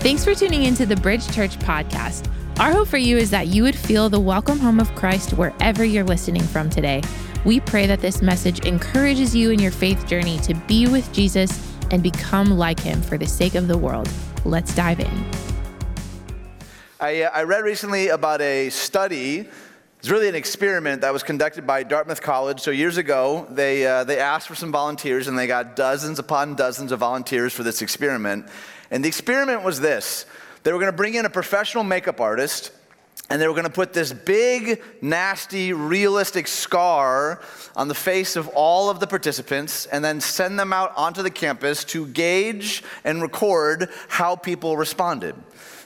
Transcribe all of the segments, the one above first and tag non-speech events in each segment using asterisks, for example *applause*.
Thanks for tuning into the Bridge Church podcast. Our hope for you is that you would feel the welcome home of Christ wherever you're listening from today. We pray that this message encourages you in your faith journey to be with Jesus and become like him for the sake of the world. Let's dive in. I, uh, I read recently about a study. It's really an experiment that was conducted by Dartmouth College. So years ago, they, uh, they asked for some volunteers, and they got dozens upon dozens of volunteers for this experiment. And the experiment was this they were going to bring in a professional makeup artist. And they were going to put this big, nasty, realistic scar on the face of all of the participants and then send them out onto the campus to gauge and record how people responded.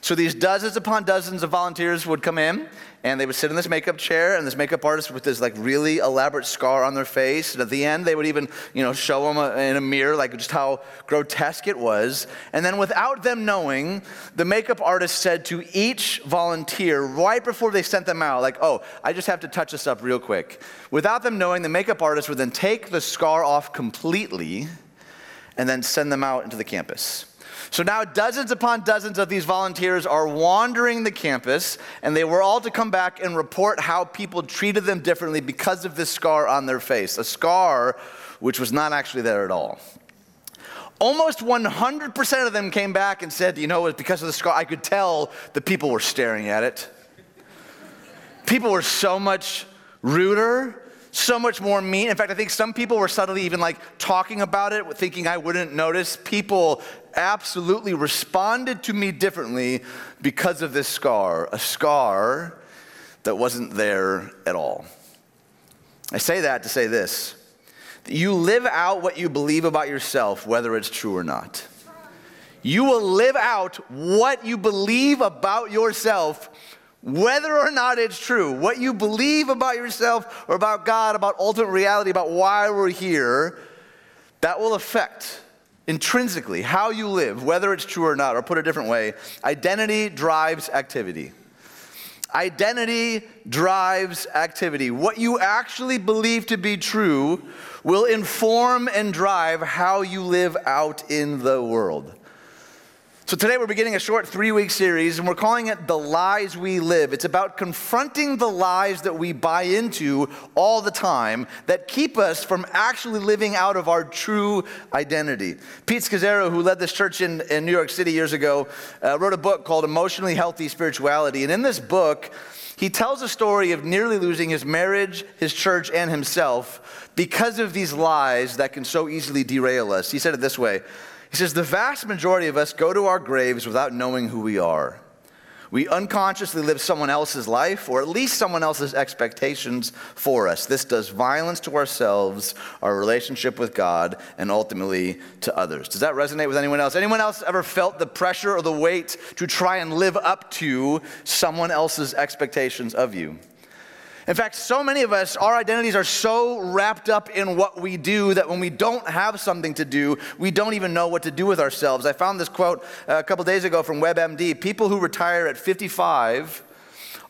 So these dozens upon dozens of volunteers would come in and they would sit in this makeup chair and this makeup artist with this like really elaborate scar on their face and at the end they would even you know show them a, in a mirror like just how grotesque it was. And then without them knowing the makeup artist said to each volunteer right before they sent them out like oh i just have to touch this up real quick. Without them knowing the makeup artist would then take the scar off completely and then send them out into the campus so now dozens upon dozens of these volunteers are wandering the campus, and they were all to come back and report how people treated them differently because of this scar on their face, a scar which was not actually there at all. Almost 100% of them came back and said, you know, it was because of the scar. I could tell the people were staring at it. People were so much ruder, so much more mean. In fact, I think some people were subtly even like talking about it, thinking I wouldn't notice. People absolutely responded to me differently because of this scar, a scar that wasn't there at all. I say that to say this that you live out what you believe about yourself, whether it's true or not. You will live out what you believe about yourself whether or not it's true, what you believe about yourself or about God, about ultimate reality, about why we're here, that will affect intrinsically how you live, whether it's true or not. Or put a different way, identity drives activity. Identity drives activity. What you actually believe to be true will inform and drive how you live out in the world. So, today we're beginning a short three week series, and we're calling it The Lies We Live. It's about confronting the lies that we buy into all the time that keep us from actually living out of our true identity. Pete Scazzero, who led this church in, in New York City years ago, uh, wrote a book called Emotionally Healthy Spirituality. And in this book, he tells a story of nearly losing his marriage, his church, and himself because of these lies that can so easily derail us. He said it this way. He says, The vast majority of us go to our graves without knowing who we are. We unconsciously live someone else's life, or at least someone else's expectations for us. This does violence to ourselves, our relationship with God, and ultimately to others. Does that resonate with anyone else? Anyone else ever felt the pressure or the weight to try and live up to someone else's expectations of you? In fact, so many of us, our identities are so wrapped up in what we do that when we don't have something to do, we don't even know what to do with ourselves. I found this quote uh, a couple days ago from WebMD People who retire at 55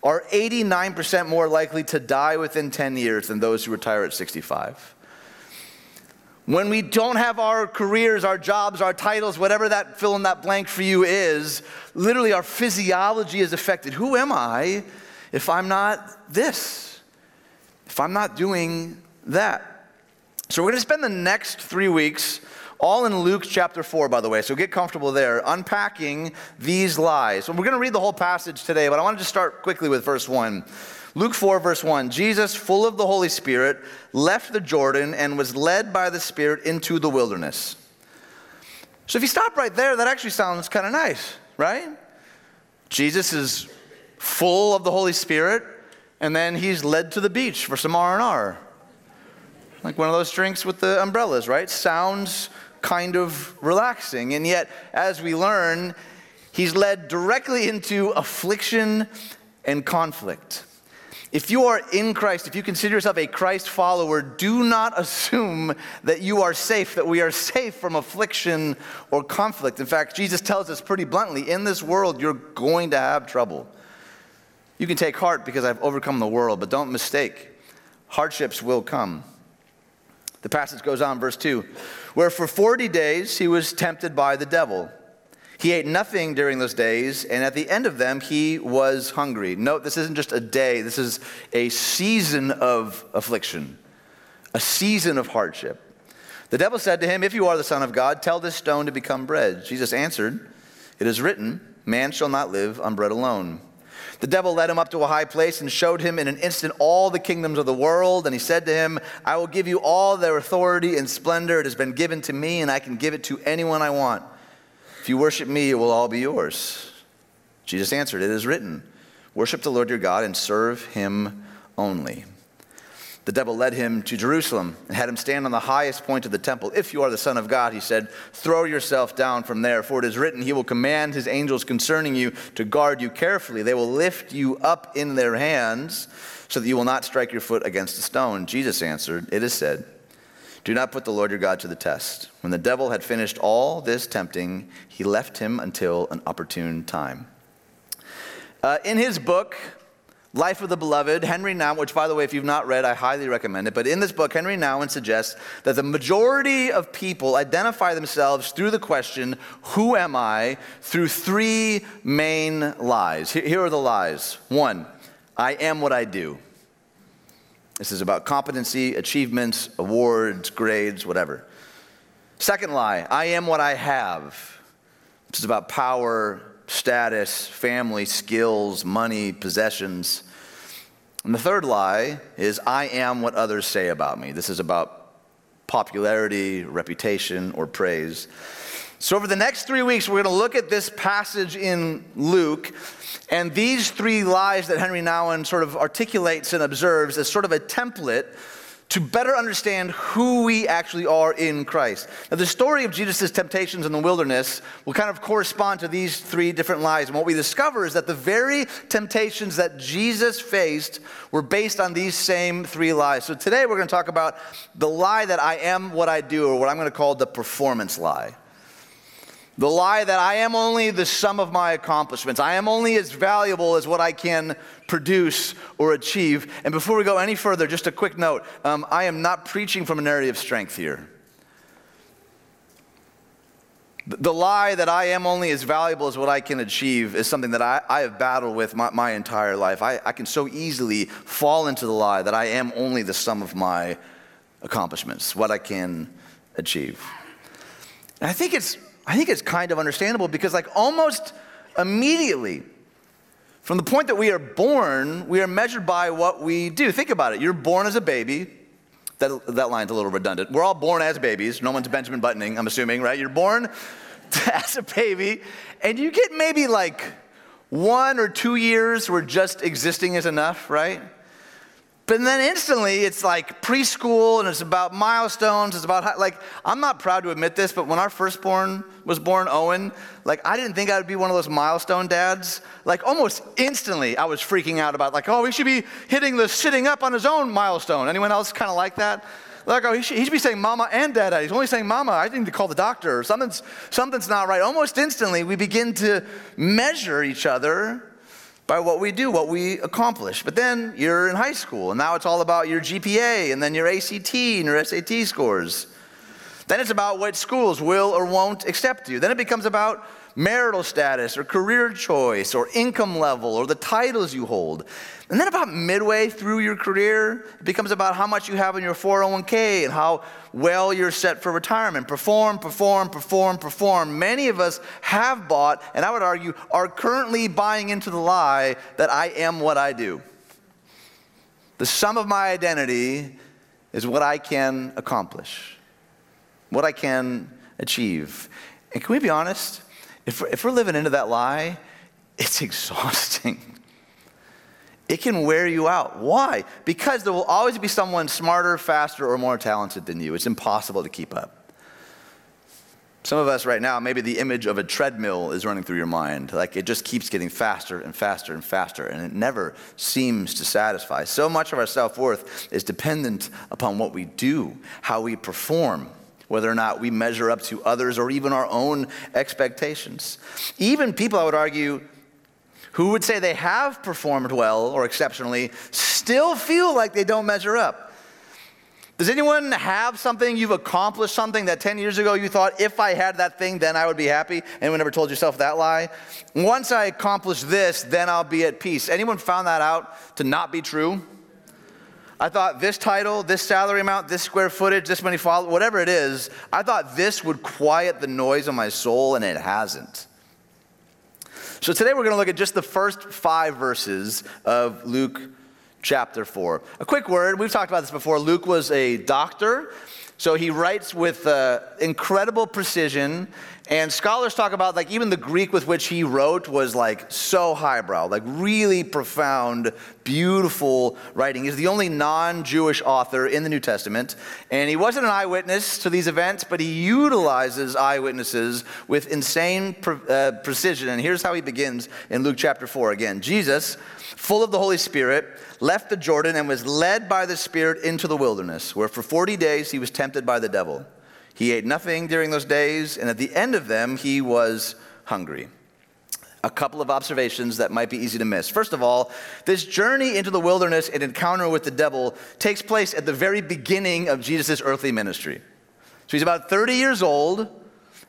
are 89% more likely to die within 10 years than those who retire at 65. When we don't have our careers, our jobs, our titles, whatever that fill in that blank for you is, literally our physiology is affected. Who am I if I'm not this, if I'm not doing that. So, we're going to spend the next three weeks all in Luke chapter 4, by the way, so get comfortable there, unpacking these lies. So, we're going to read the whole passage today, but I want to just start quickly with verse 1. Luke 4, verse 1 Jesus, full of the Holy Spirit, left the Jordan and was led by the Spirit into the wilderness. So, if you stop right there, that actually sounds kind of nice, right? Jesus is full of the Holy Spirit, and then he's led to the beach for some R&R. Like one of those drinks with the umbrellas, right? Sounds kind of relaxing. And yet, as we learn, he's led directly into affliction and conflict. If you are in Christ, if you consider yourself a Christ follower, do not assume that you are safe, that we are safe from affliction or conflict. In fact, Jesus tells us pretty bluntly in this world, you're going to have trouble. You can take heart because I've overcome the world, but don't mistake. Hardships will come. The passage goes on, verse 2 where for 40 days he was tempted by the devil. He ate nothing during those days, and at the end of them, he was hungry. Note, this isn't just a day, this is a season of affliction, a season of hardship. The devil said to him, If you are the Son of God, tell this stone to become bread. Jesus answered, It is written, Man shall not live on bread alone. The devil led him up to a high place and showed him in an instant all the kingdoms of the world. And he said to him, I will give you all their authority and splendor. It has been given to me, and I can give it to anyone I want. If you worship me, it will all be yours. Jesus answered, It is written, Worship the Lord your God and serve him only. The devil led him to Jerusalem and had him stand on the highest point of the temple. If you are the Son of God, he said, throw yourself down from there, for it is written, He will command His angels concerning you to guard you carefully. They will lift you up in their hands so that you will not strike your foot against a stone. Jesus answered, It is said, Do not put the Lord your God to the test. When the devil had finished all this tempting, he left him until an opportune time. Uh, in his book, Life of the Beloved, Henri Nouwen, which, by the way, if you've not read, I highly recommend it. But in this book, Henri Nouwen suggests that the majority of people identify themselves through the question, Who am I? through three main lies. Here are the lies. One, I am what I do. This is about competency, achievements, awards, grades, whatever. Second lie, I am what I have. This is about power, status, family, skills, money, possessions. And the third lie is I am what others say about me. This is about popularity, reputation, or praise. So, over the next three weeks, we're going to look at this passage in Luke and these three lies that Henri Nouwen sort of articulates and observes as sort of a template to better understand who we actually are in Christ. Now, the story of Jesus' temptations in the wilderness will kind of correspond to these three different lies. And what we discover is that the very temptations that Jesus faced were based on these same three lies. So today we're going to talk about the lie that I am what I do, or what I'm going to call the performance lie. The lie that I am only the sum of my accomplishments. I am only as valuable as what I can produce or achieve. And before we go any further, just a quick note um, I am not preaching from an area of strength here. The lie that I am only as valuable as what I can achieve is something that I, I have battled with my, my entire life. I, I can so easily fall into the lie that I am only the sum of my accomplishments, what I can achieve. And I think it's I think it's kind of understandable because, like, almost immediately, from the point that we are born, we are measured by what we do. Think about it. You're born as a baby. That, that line's a little redundant. We're all born as babies. No one's Benjamin Buttoning, I'm assuming, right? You're born *laughs* as a baby, and you get maybe like one or two years where just existing is enough, right? But then instantly it's like preschool and it's about milestones. It's about how, like, I'm not proud to admit this, but when our firstborn was born, Owen, like, I didn't think I would be one of those milestone dads. Like, almost instantly I was freaking out about, like, oh, he should be hitting the sitting up on his own milestone. Anyone else kind of like that? Like, oh, he should, he should be saying mama and dada. He's only saying mama. I need to call the doctor. Something's, something's not right. Almost instantly we begin to measure each other by what we do, what we accomplish. But then you're in high school, and now it's all about your GPA, and then your ACT and your SAT scores. Then it's about what schools will or won't accept you. Then it becomes about marital status or career choice or income level or the titles you hold. And then about midway through your career, it becomes about how much you have in your 401k and how well you're set for retirement. Perform, perform, perform, perform. Many of us have bought, and I would argue, are currently buying into the lie that I am what I do. The sum of my identity is what I can accomplish, what I can achieve. And can we be honest? If we're, if we're living into that lie, it's *laughs* exhausting. It can wear you out. Why? Because there will always be someone smarter, faster, or more talented than you. It's impossible to keep up. Some of us right now, maybe the image of a treadmill is running through your mind. Like it just keeps getting faster and faster and faster, and it never seems to satisfy. So much of our self worth is dependent upon what we do, how we perform whether or not we measure up to others or even our own expectations. Even people, I would argue, who would say they have performed well or exceptionally still feel like they don't measure up. Does anyone have something you've accomplished something that 10 years ago you thought if I had that thing then I would be happy? Anyone ever told yourself that lie? Once I accomplish this, then I'll be at peace. Anyone found that out to not be true? I thought this title, this salary amount, this square footage, this many followers, whatever it is, I thought this would quiet the noise of my soul, and it hasn't. So today we're going to look at just the first five verses of Luke chapter 4. A quick word we've talked about this before. Luke was a doctor, so he writes with uh, incredible precision. And scholars talk about like even the Greek with which he wrote was like so highbrow, like really profound, beautiful writing. He's the only non Jewish author in the New Testament. And he wasn't an eyewitness to these events, but he utilizes eyewitnesses with insane pre- uh, precision. And here's how he begins in Luke chapter 4 again. Jesus, full of the Holy Spirit, left the Jordan and was led by the Spirit into the wilderness, where for 40 days he was tempted by the devil. He ate nothing during those days, and at the end of them, he was hungry. A couple of observations that might be easy to miss. First of all, this journey into the wilderness and encounter with the devil takes place at the very beginning of Jesus' earthly ministry. So he's about 30 years old,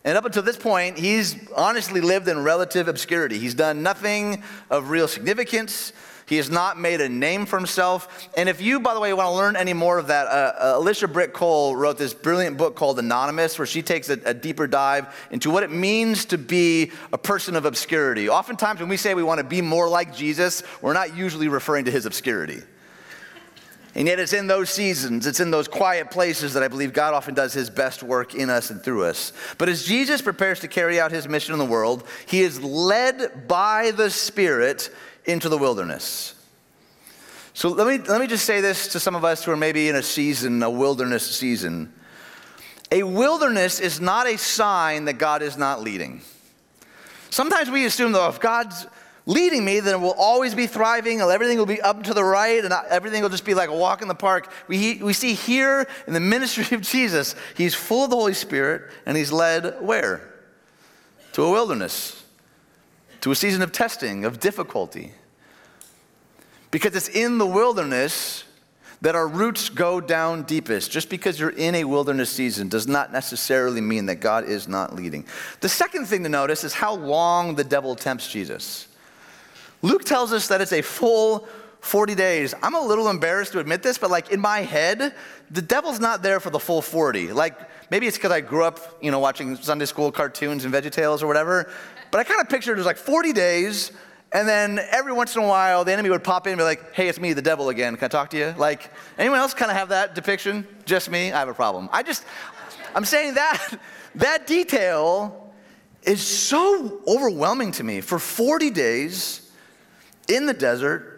and up until this point, he's honestly lived in relative obscurity. He's done nothing of real significance. He has not made a name for himself. And if you, by the way, want to learn any more of that, uh, uh, Alicia Britt Chole wrote this brilliant book called Anonymous, where she takes a, a deeper dive into what it means to be a person of obscurity. Oftentimes, when we say we want to be more like Jesus, we're not usually referring to his obscurity. And yet, it's in those seasons, it's in those quiet places that I believe God often does his best work in us and through us. But as Jesus prepares to carry out his mission in the world, he is led by the Spirit into the wilderness. So let me, let me just say this to some of us who are maybe in a season, a wilderness season. A wilderness is not a sign that God is not leading. Sometimes we assume, though, if God's leading me, then we'll always be thriving, and everything will be up to the right, and everything will just be like a walk in the park. We, we see here in the *laughs* ministry of Jesus, he's full of the Holy Spirit, and he's led where? To a wilderness to a season of testing, of difficulty. Because it's in the wilderness that our roots go down deepest. Just because you're in a wilderness season does not necessarily mean that God is not leading. The second thing to notice is how long the devil tempts Jesus. Luke tells us that it's a full 40 days. I'm a little embarrassed to admit this, but like in my head, the devil's not there for the full 40. Like maybe it's because I grew up, you know, watching Sunday school cartoons and VeggieTales or whatever. But I kind of pictured it was like 40 days, and then every once in a while, the enemy would pop in and be like, hey, it's me, the devil again. Can I talk to you? Like, anyone else kind of have that depiction? Just me? I have a problem. I just, I'm saying that, *laughs* that detail is so overwhelming to me. For 40 days in the desert,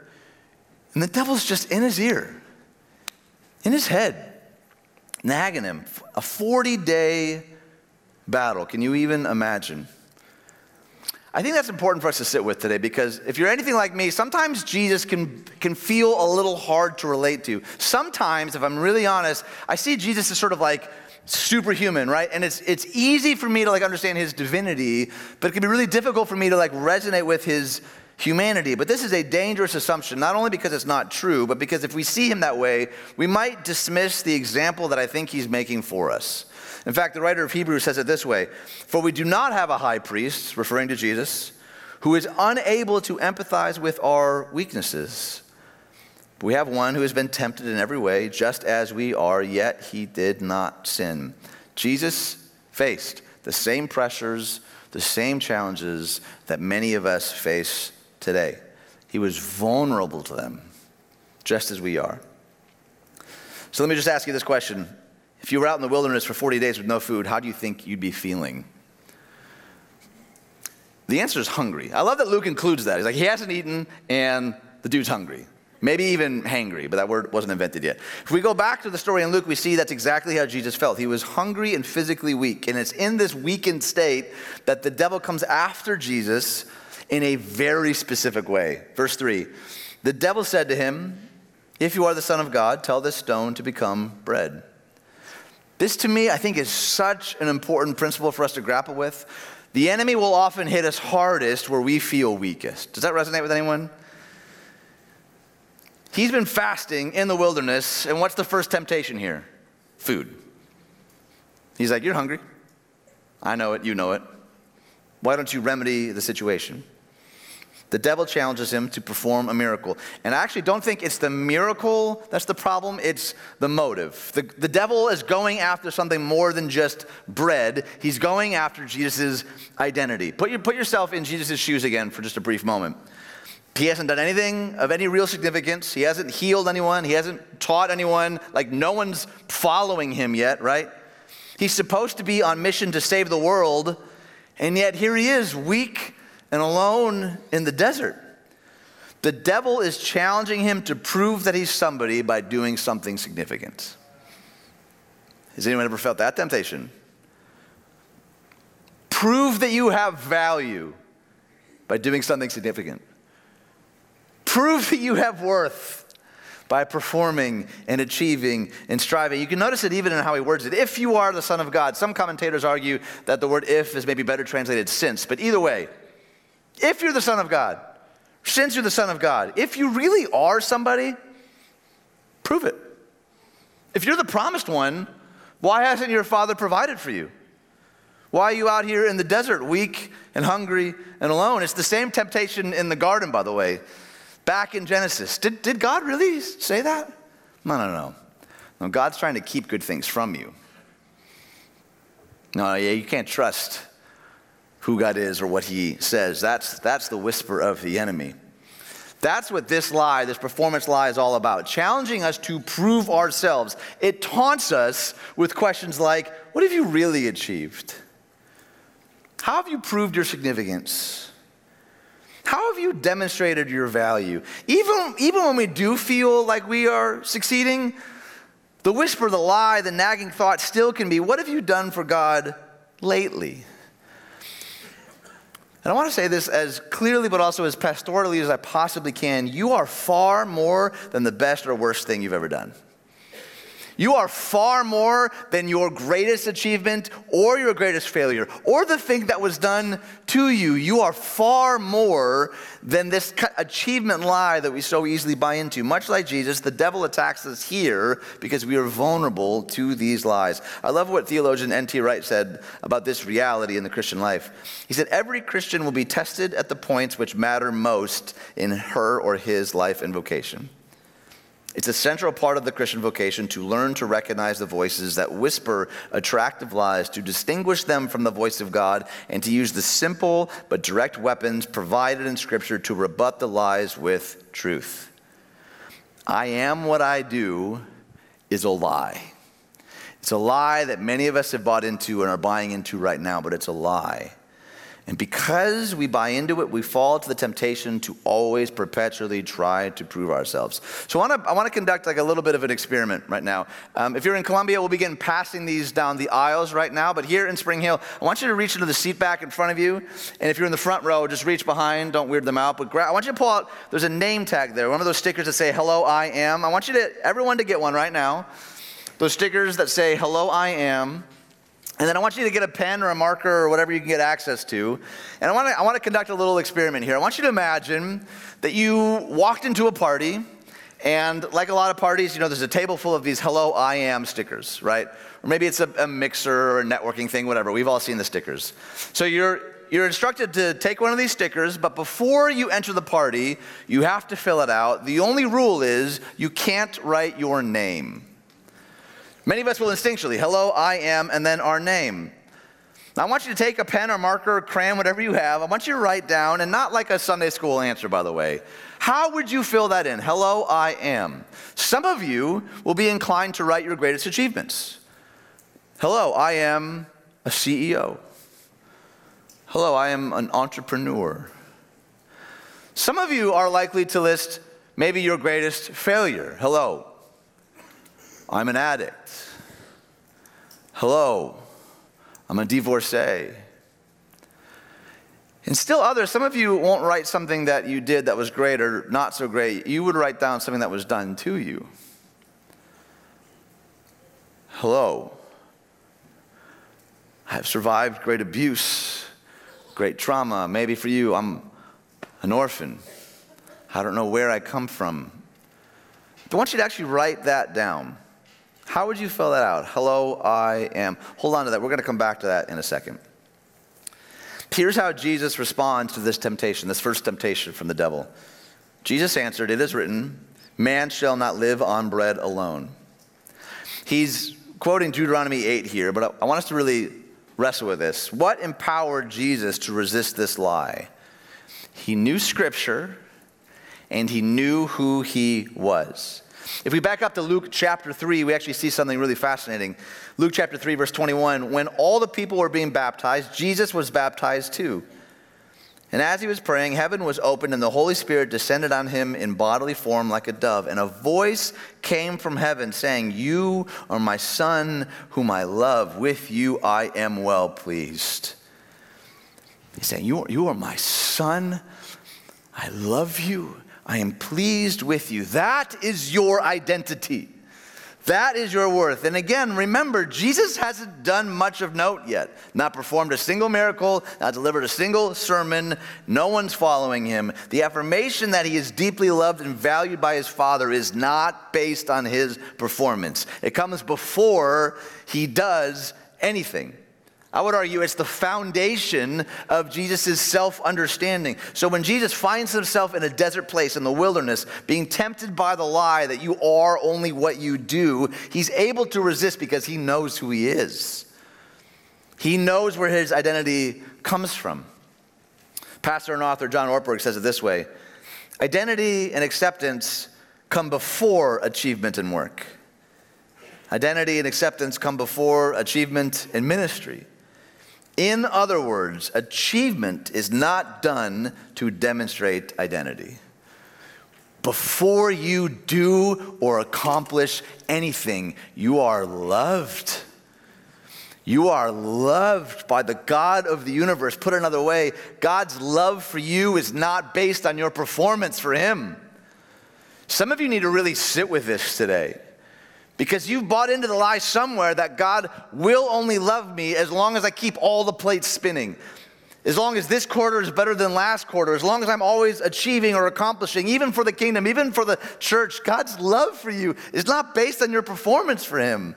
and the devil's just in his ear, in his head, nagging him. A 40 day battle. Can you even imagine? I think that's important for us to sit with today because if you're anything like me, sometimes Jesus can, can feel a little hard to relate to. Sometimes, if I'm really honest, I see Jesus as sort of like superhuman, right? And it's, it's easy for me to like understand his divinity, but it can be really difficult for me to like resonate with his humanity. But this is a dangerous assumption, not only because it's not true, but because if we see him that way, we might dismiss the example that I think he's making for us. In fact, the writer of Hebrews says it this way For we do not have a high priest, referring to Jesus, who is unable to empathize with our weaknesses. We have one who has been tempted in every way, just as we are, yet he did not sin. Jesus faced the same pressures, the same challenges that many of us face today. He was vulnerable to them, just as we are. So let me just ask you this question if you were out in the wilderness for 40 days with no food, how do you think you'd be feeling? The answer is hungry. I love that Luke includes that. He's like, he hasn't eaten, and the dude's hungry. Maybe even hangry, but that word wasn't invented yet. If we go back to the story in Luke, we see that's exactly how Jesus felt. He was hungry and physically weak. And it's in this weakened state that the devil comes after Jesus in a very specific way. Verse 3 The devil said to him, If you are the Son of God, tell this stone to become bread. This, to me, I think is such an important principle for us to grapple with. The enemy will often hit us hardest where we feel weakest. Does that resonate with anyone? He's been fasting in the wilderness, and what's the first temptation here? food. He's like, You're hungry. I know it, you know it. Why don't you remedy the situation? The devil challenges him to perform a miracle. And I actually don't think it's the miracle that's the problem, it's the motive. The, the devil is going after something more than just bread, he's going after Jesus' identity. Put, your, put yourself in Jesus' shoes again for just a brief moment. He hasn't done anything of any real significance. He hasn't healed anyone. He hasn't taught anyone. Like, no one's following him yet, right? He's supposed to be on mission to save the world, and yet here he is, weak and alone in the desert. The devil is challenging him to prove that he's somebody by doing something significant. Has anyone ever felt that temptation? Prove that you have value by doing something significant. Prove that you have worth by performing and achieving and striving. You can notice it even in how he words it. If you are the Son of God, some commentators argue that the word if is maybe better translated since, but either way, if you're the Son of God, since you're the Son of God, if you really are somebody, prove it. If you're the promised one, why hasn't your Father provided for you? Why are you out here in the desert, weak and hungry and alone? It's the same temptation in the garden, by the way, back in Genesis. Did, did God really say that? No, no, no. No, God's trying to keep good things from you. No, yeah, you can't trust who God is or what he says. That's, that's the whisper of the enemy. That's what this lie, this performance lie, is all about challenging us to prove ourselves. It taunts us with questions like What have you really achieved? How have you proved your significance? How have you demonstrated your value? Even, even when we do feel like we are succeeding, the whisper, the lie, the nagging thought still can be What have you done for God lately? And I want to say this as clearly, but also as pastorally as I possibly can. You are far more than the best or worst thing you've ever done. You are far more than your greatest achievement or your greatest failure or the thing that was done to you. You are far more than this achievement lie that we so easily buy into. Much like Jesus, the devil attacks us here because we are vulnerable to these lies. I love what theologian N.T. Wright said about this reality in the Christian life. He said, Every Christian will be tested at the points which matter most in her or his life and vocation. It's a central part of the Christian vocation to learn to recognize the voices that whisper attractive lies, to distinguish them from the voice of God, and to use the simple but direct weapons provided in Scripture to rebut the lies with truth. I am what I do is a lie. It's a lie that many of us have bought into and are buying into right now, but it's a lie. And because we buy into it, we fall to the temptation to always perpetually try to prove ourselves. So I want to I want to conduct like a little bit of an experiment right now. Um, if you're in Columbia, we'll begin passing these down the aisles right now. But here in Spring Hill, I want you to reach into the seat back in front of you. And if you're in the front row, just reach behind. Don't weird them out. But gra- I want you to pull out. There's a name tag there. One of those stickers that say "Hello, I am." I want you to everyone to get one right now. Those stickers that say "Hello, I am." And then I want you to get a pen or a marker or whatever you can get access to. And I want to, I want to conduct a little experiment here. I want you to imagine that you walked into a party, and like a lot of parties, you know, there's a table full of these hello, I am stickers, right? Or maybe it's a, a mixer or a networking thing, whatever. We've all seen the stickers. So you're, you're instructed to take one of these stickers, but before you enter the party, you have to fill it out. The only rule is you can't write your name. Many of us will instinctually, hello, I am, and then our name. Now, I want you to take a pen or marker or crayon, whatever you have. I want you to write down, and not like a Sunday school answer, by the way. How would you fill that in? Hello, I am. Some of you will be inclined to write your greatest achievements. Hello, I am a CEO. Hello, I am an entrepreneur. Some of you are likely to list maybe your greatest failure. Hello, I'm an addict. Hello, I'm a divorcee. And still others, some of you won't write something that you did that was great or not so great. You would write down something that was done to you. Hello, I have survived great abuse, great trauma. Maybe for you, I'm an orphan. I don't know where I come from. I want you to actually write that down. How would you fill that out? Hello, I am. Hold on to that. We're going to come back to that in a second. Here's how Jesus responds to this temptation, this first temptation from the devil. Jesus answered, It is written, Man shall not live on bread alone. He's quoting Deuteronomy 8 here, but I want us to really wrestle with this. What empowered Jesus to resist this lie? He knew Scripture and he knew who he was. If we back up to Luke chapter 3, we actually see something really fascinating. Luke chapter 3, verse 21 when all the people were being baptized, Jesus was baptized too. And as he was praying, heaven was opened, and the Holy Spirit descended on him in bodily form like a dove. And a voice came from heaven saying, You are my son, whom I love. With you I am well pleased. He's saying, You are, you are my son. I love you. I am pleased with you. That is your identity. That is your worth. And again, remember, Jesus hasn't done much of note yet. Not performed a single miracle, not delivered a single sermon. No one's following him. The affirmation that he is deeply loved and valued by his Father is not based on his performance, it comes before he does anything. I would argue it's the foundation of Jesus' self understanding. So when Jesus finds himself in a desert place in the wilderness, being tempted by the lie that you are only what you do, he's able to resist because he knows who he is. He knows where his identity comes from. Pastor and author John Ortberg says it this way Identity and acceptance come before achievement and work. Identity and acceptance come before achievement and ministry. In other words, achievement is not done to demonstrate identity. Before you do or accomplish anything, you are loved. You are loved by the God of the universe. Put another way, God's love for you is not based on your performance for Him. Some of you need to really sit with this today. Because you've bought into the lie somewhere that God will only love me as long as I keep all the plates spinning. As long as this quarter is better than last quarter, as long as I'm always achieving or accomplishing, even for the kingdom, even for the church, God's love for you is not based on your performance for Him.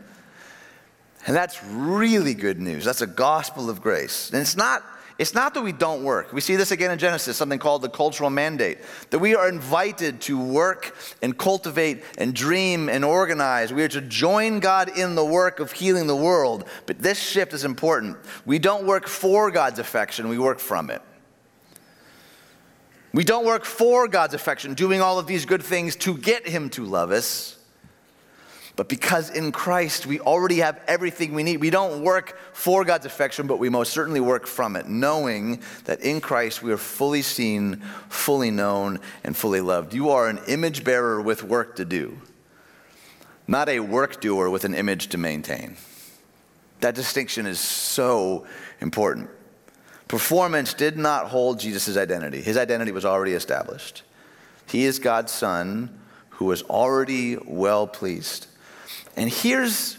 And that's really good news. That's a gospel of grace. And it's not it's not that we don't work. We see this again in Genesis, something called the cultural mandate, that we are invited to work and cultivate and dream and organize. We are to join God in the work of healing the world. But this shift is important. We don't work for God's affection, we work from it. We don't work for God's affection, doing all of these good things to get Him to love us. But because in Christ we already have everything we need, we don't work for God's affection, but we most certainly work from it, knowing that in Christ we are fully seen, fully known, and fully loved. You are an image bearer with work to do, not a work doer with an image to maintain. That distinction is so important. Performance did not hold Jesus' identity, his identity was already established. He is God's Son who was already well pleased. And here's,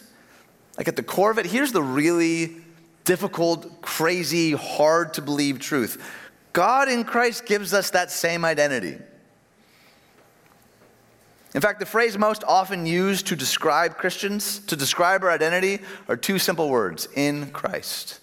like at the core of it, here's the really difficult, crazy, hard to believe truth God in Christ gives us that same identity. In fact, the phrase most often used to describe Christians, to describe our identity, are two simple words in Christ.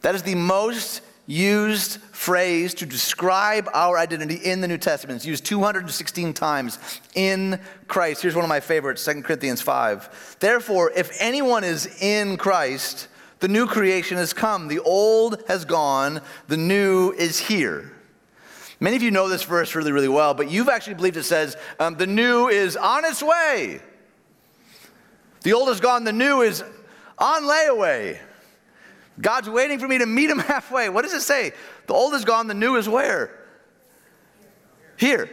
That is the most used phrase to describe our identity in the New Testament. It's used 216 times in Christ. Here's one of my favorites 2 Corinthians 5. Therefore, if anyone is in Christ, the new creation has come. The old has gone, the new is here. Many of you know this verse really, really well, but you've actually believed it says um, the new is on its way. The old is gone, the new is on layaway. God's waiting for me to meet him *laughs* halfway. What does it say? The old is gone, the new is where? Here.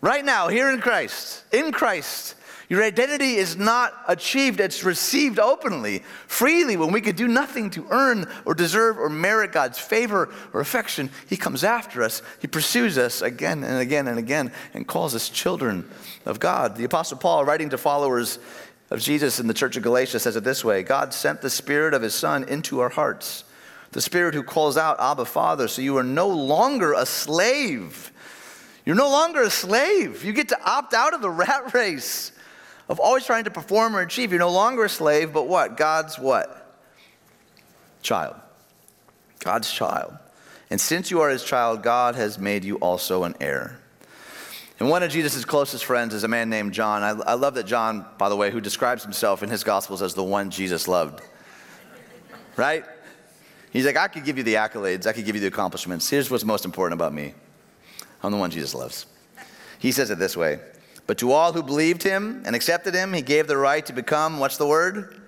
Right now, here in Christ. In Christ. Your identity is not achieved, it's received openly, freely, when we could do nothing to earn or deserve or merit God's favor or affection. He comes after us, He pursues us again and again and again, and calls us children of God. The Apostle Paul, writing to followers of Jesus in the church of Galatia says it this way God sent the Spirit of His Son into our hearts, the Spirit who calls out, Abba, Father. So you are no longer a slave. You're no longer a slave. You get to opt out of the rat *laughs* race. of always trying to perform or achieve. You're no longer a slave, but what? God's what? Child. God's child. And since you are his child, God has made you also an heir. And one of Jesus' closest friends is a man named John. I, I, love that John, by the way, who describes himself in his Gospels as the one Jesus loved. Right? He's like, I could give you the accolades, I could give you the accomplishments. Here's what's most important about me I'm the one Jesus loves. He says it this way But to all who believed him and accepted him, he gave the right to become, what's the word?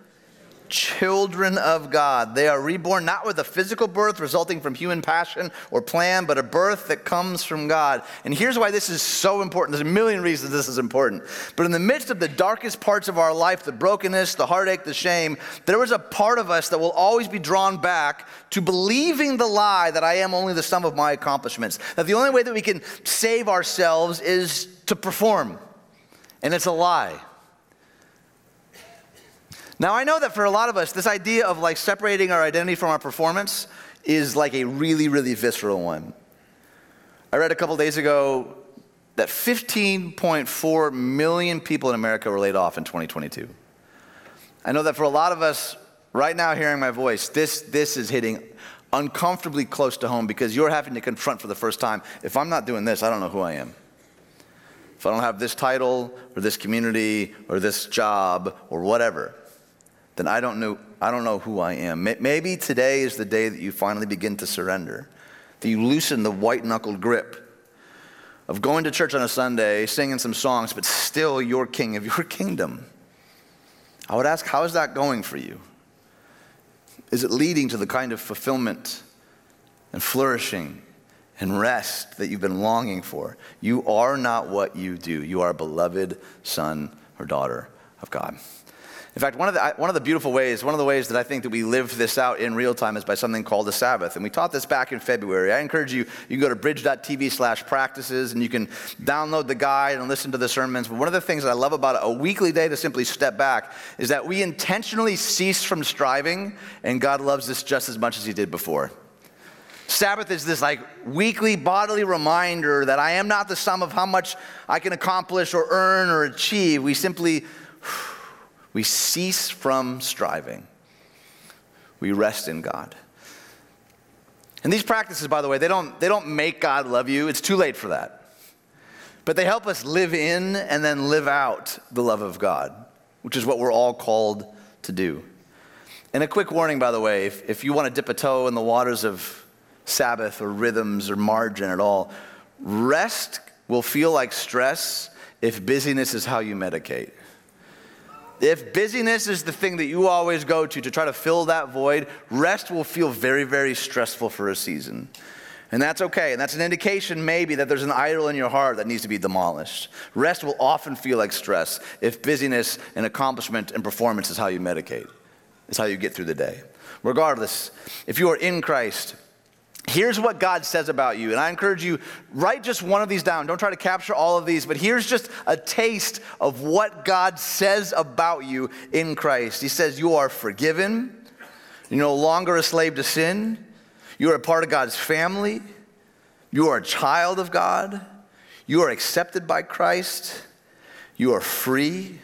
Children of God. They are reborn not with a physical birth resulting from human passion or plan, but a birth that comes from God. And here's why this is so important. There's a million reasons this is important. But in the midst of the darkest parts of our life, the brokenness, the heartache, the shame, there is a part of us that will always be drawn back to believing the lie that I am only the sum of my accomplishments. That the only way that we can save ourselves is to perform. And it's a lie. Now, I know that for a lot of us, this idea of like separating our identity from our performance is like a really, really visceral one. I read a couple days ago that 15.4 million people in America were laid off in 2022. I know that for a lot of us, right now hearing my voice, this, this is hitting uncomfortably close to home because you're having to confront for the first time if I'm not doing this, I don't know who I am. If I don't have this title or this community or this job or whatever, then I don't know, I don't know who I am. Maybe today is the day that you finally begin to surrender, that you loosen the white knuckled grip of going to church on a Sunday, singing some songs, but still you're king of your *laughs* kingdom. I would ask, how is that going for you? Is it leading to the kind of fulfillment and flourishing and rest that you've been longing for? You are not what you do. You are a beloved son or daughter of God. In fact, one of, the, one of the beautiful ways, one of the ways that I think that we live this out in real time is by something called the Sabbath. And we taught this back in February. I encourage you, you can go to bridge.tv slash practices and you can download the guide and listen to the sermons. But one of the things that I love about a weekly day to simply step back is that we intentionally cease from striving, and God loves us just as much as He did before. Sabbath is this like weekly bodily reminder that I am not the sum of how much I can accomplish or earn or achieve. We simply we cease from striving. We rest in God. And these practices, by the way, they don't, they don't make God love you. It's too late for that. But they help us live in and then live out the love of God, which is what we're all called to do. And a quick warning, by the way, if, if you want to dip a toe in the waters of Sabbath or rhythms or margin at all, rest will feel like stress if busyness is how you medicate. If busyness is the thing that you always go to to try to fill that void, rest will feel very, very stressful for a season. And that's okay. And that's an indication, maybe, that there's an idol in your heart that needs to be demolished. Rest will often feel like stress if busyness and accomplishment and performance is how you medicate, is how you get through the day. Regardless, if you are in Christ, Here's what God says about you. And I encourage you, write just one of these down. Don't try to capture all of these, but here's just a taste of what God says about you in Christ. He says, You are forgiven. You're no longer a slave to sin. You are a part of God's family. You are a child of God. You are accepted by Christ. You are free.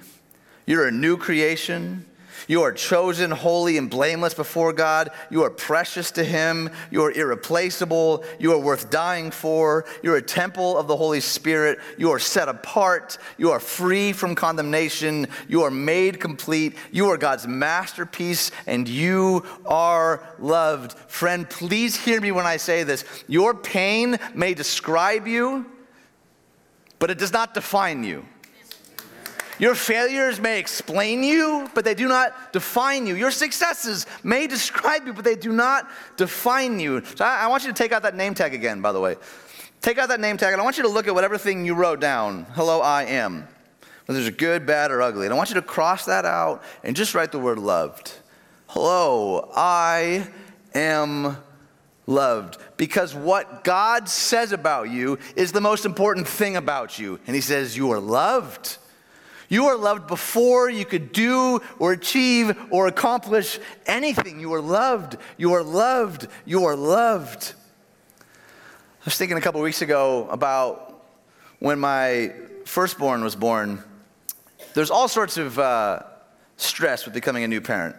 You're a new creation. You are chosen, holy, and blameless before God. You are precious to Him. You are irreplaceable. You are worth dying for. You're a temple of the Holy Spirit. You are set apart. You are free from condemnation. You are made complete. You are God's masterpiece, and you are loved. Friend, please hear me when I say this. Your pain may describe you, but it does not define you. Your failures may explain you, but they do not define you. Your successes may describe you, but they do not define you. So I, I, want you to take out that name tag again, by the way. Take out that name tag, and I want you to look at whatever thing you wrote down. Hello, I am. Whether it's good, bad, or ugly. And I want you to cross that out and just write the word loved. Hello, I am loved. Because what God says about you is the most important thing about you. And He says, You are loved. You are loved before you could do or achieve or accomplish anything. You are loved. You are loved. You are loved. I was thinking a couple weeks ago about when my firstborn was born. there's all sorts of uh, stress with becoming a new parent.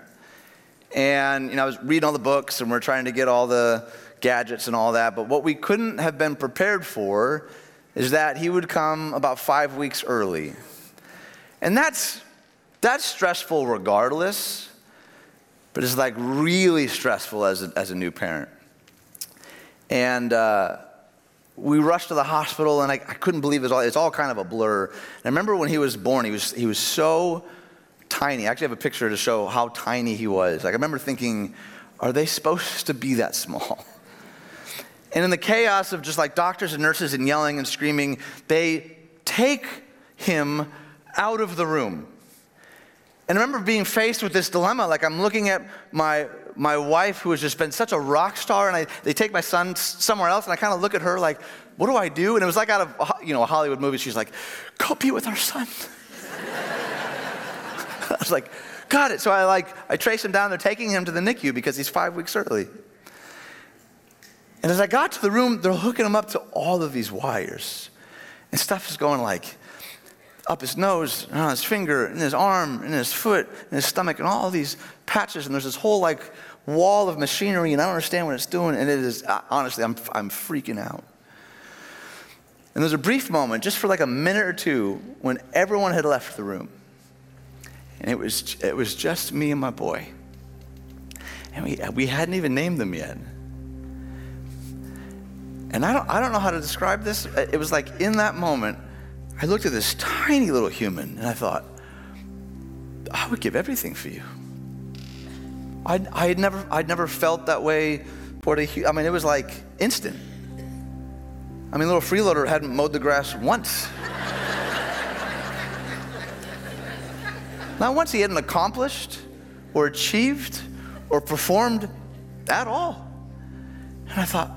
And, you know, I was reading all the books and we're trying to get all the gadgets and all that. But what we couldn't have been prepared for is that he would come about five weeks early. And that's, that's stressful regardless, but it's like really stressful as a, as a new parent. And uh, we rushed to the hospital, and I, I couldn't believe it all. It's all kind of a blur. And I remember when he was born, he was, he was so tiny. I actually have a picture to show how tiny he was. Like, I remember thinking, are they supposed to be that small? *laughs* And in the chaos of just like doctors and nurses and yelling and screaming, they take him out of the room. And I remember being faced with this dilemma. Like I'm looking at my, my wife, who has just been such a rock star, and I, they take my son somewhere else, and I kind of look at her like, what do I do? And it was like out of you know, a Hollywood movie. She's like, go be with our son. *laughs* I was like, got it. So I like, I trace him down. They're taking him to the NICU because he's five weeks early. And as I got to the room, they're hooking him up to all of these wires. And stuff is going like up his nose, on his finger, and his arm, and his foot, and his stomach, and all these patches. And there's this whole like wall of machinery, and I don't understand what it's doing. And it is, uh, honestly, I'm, I'm freaking out. And there's a brief moment, just for like a minute or two, when everyone had left the room. And it was, it was just me and my boy. And we, we hadn't even named them yet. And I don't, I don't know how to describe this. It was like in that moment, I looked at this tiny little human and I thought, I would give everything for you. I'd, I had never, I'd never felt that way toward a I mean, it was like instant. I mean, little freeloader hadn't mowed the grass once. Not once he hadn't accomplished or achieved or performed at all. And I thought,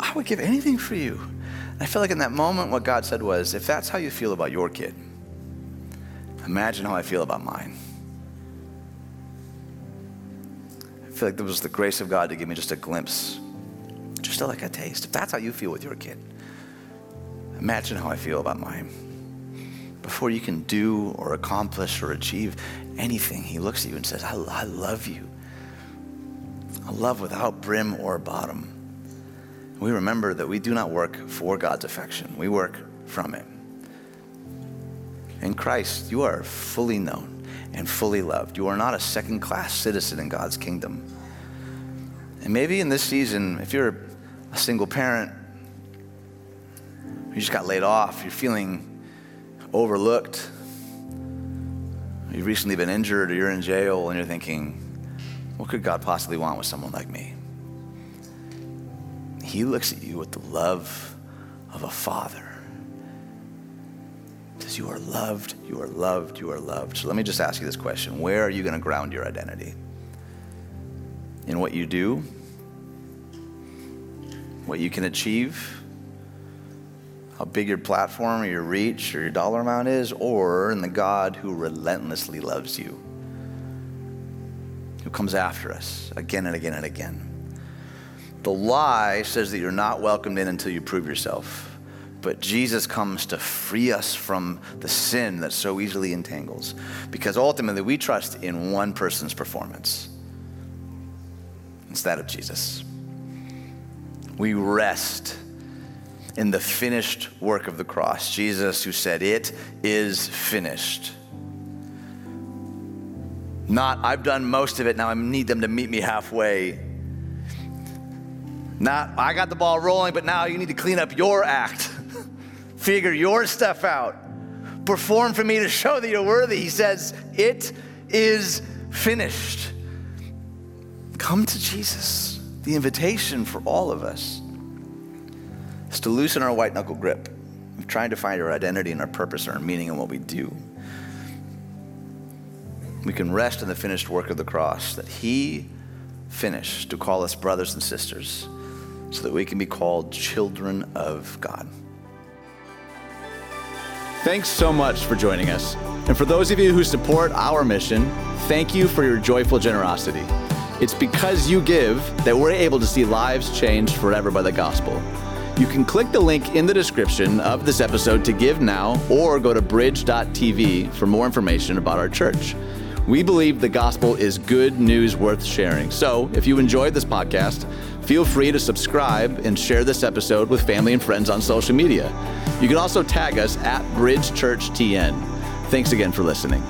I would give anything for you. I feel like in that moment, what God said was, if that's how you feel about your kid, imagine how I feel about mine. I feel like there was the grace of God to give me just a glimpse, just like a taste. If that's how you feel with your kid, imagine how I feel about mine. Before you can do or accomplish or achieve anything, He looks at you and says, I, I love you. A love without brim or bottom we remember that we do not work for God's affection, we work from it. In Christ, you are fully known and fully loved. You are not a second class citizen in God's kingdom. And maybe in this season, if you're a single parent, you just got laid off, you're feeling overlooked, you've recently been injured, or you're in jail, and you're thinking, what could God possibly want with someone like me? He looks at you with the love of a father. Says, You are loved, you are loved, you are loved. So let me just ask you this question Where are you going to ground your identity? In what you do? What you can achieve? How big your platform or your reach or your dollar amount is? Or in the God who relentlessly loves you? Who comes after us again and again and again? The lie says that you're not welcomed in until you prove yourself. But Jesus comes to free us from the sin that so easily entangles. Because ultimately, we trust in one person's performance it's that of Jesus. We rest in the finished work of the cross. Jesus, who said, It is finished. Not, I've done most of it, now I need them to meet me halfway. Not, I got the ball rolling, but now you need to clean up your act. *laughs* Figure your stuff out. Perform for me to show that you're worthy. He says, It is finished. Come to Jesus. The invitation for all of us is to loosen our white knuckle grip of trying to find our identity and our purpose and our meaning in what we do. We can rest in the finished work of the cross that He finished to call us brothers and sisters so that we can be called children of God. Thanks so much for joining us. And for those of you who support our mission, thank you for your joyful generosity. It's because you give that we're able to see lives changed forever by the gospel. You can click the link in the description of this episode to give now or go to bridge.tv for more information about our church. We believe the gospel is good news worth sharing. So if you enjoyed this podcast, feel free to subscribe and share this episode with family and friends on social media. You can also tag us at Bridge Church TN. Thanks again for listening.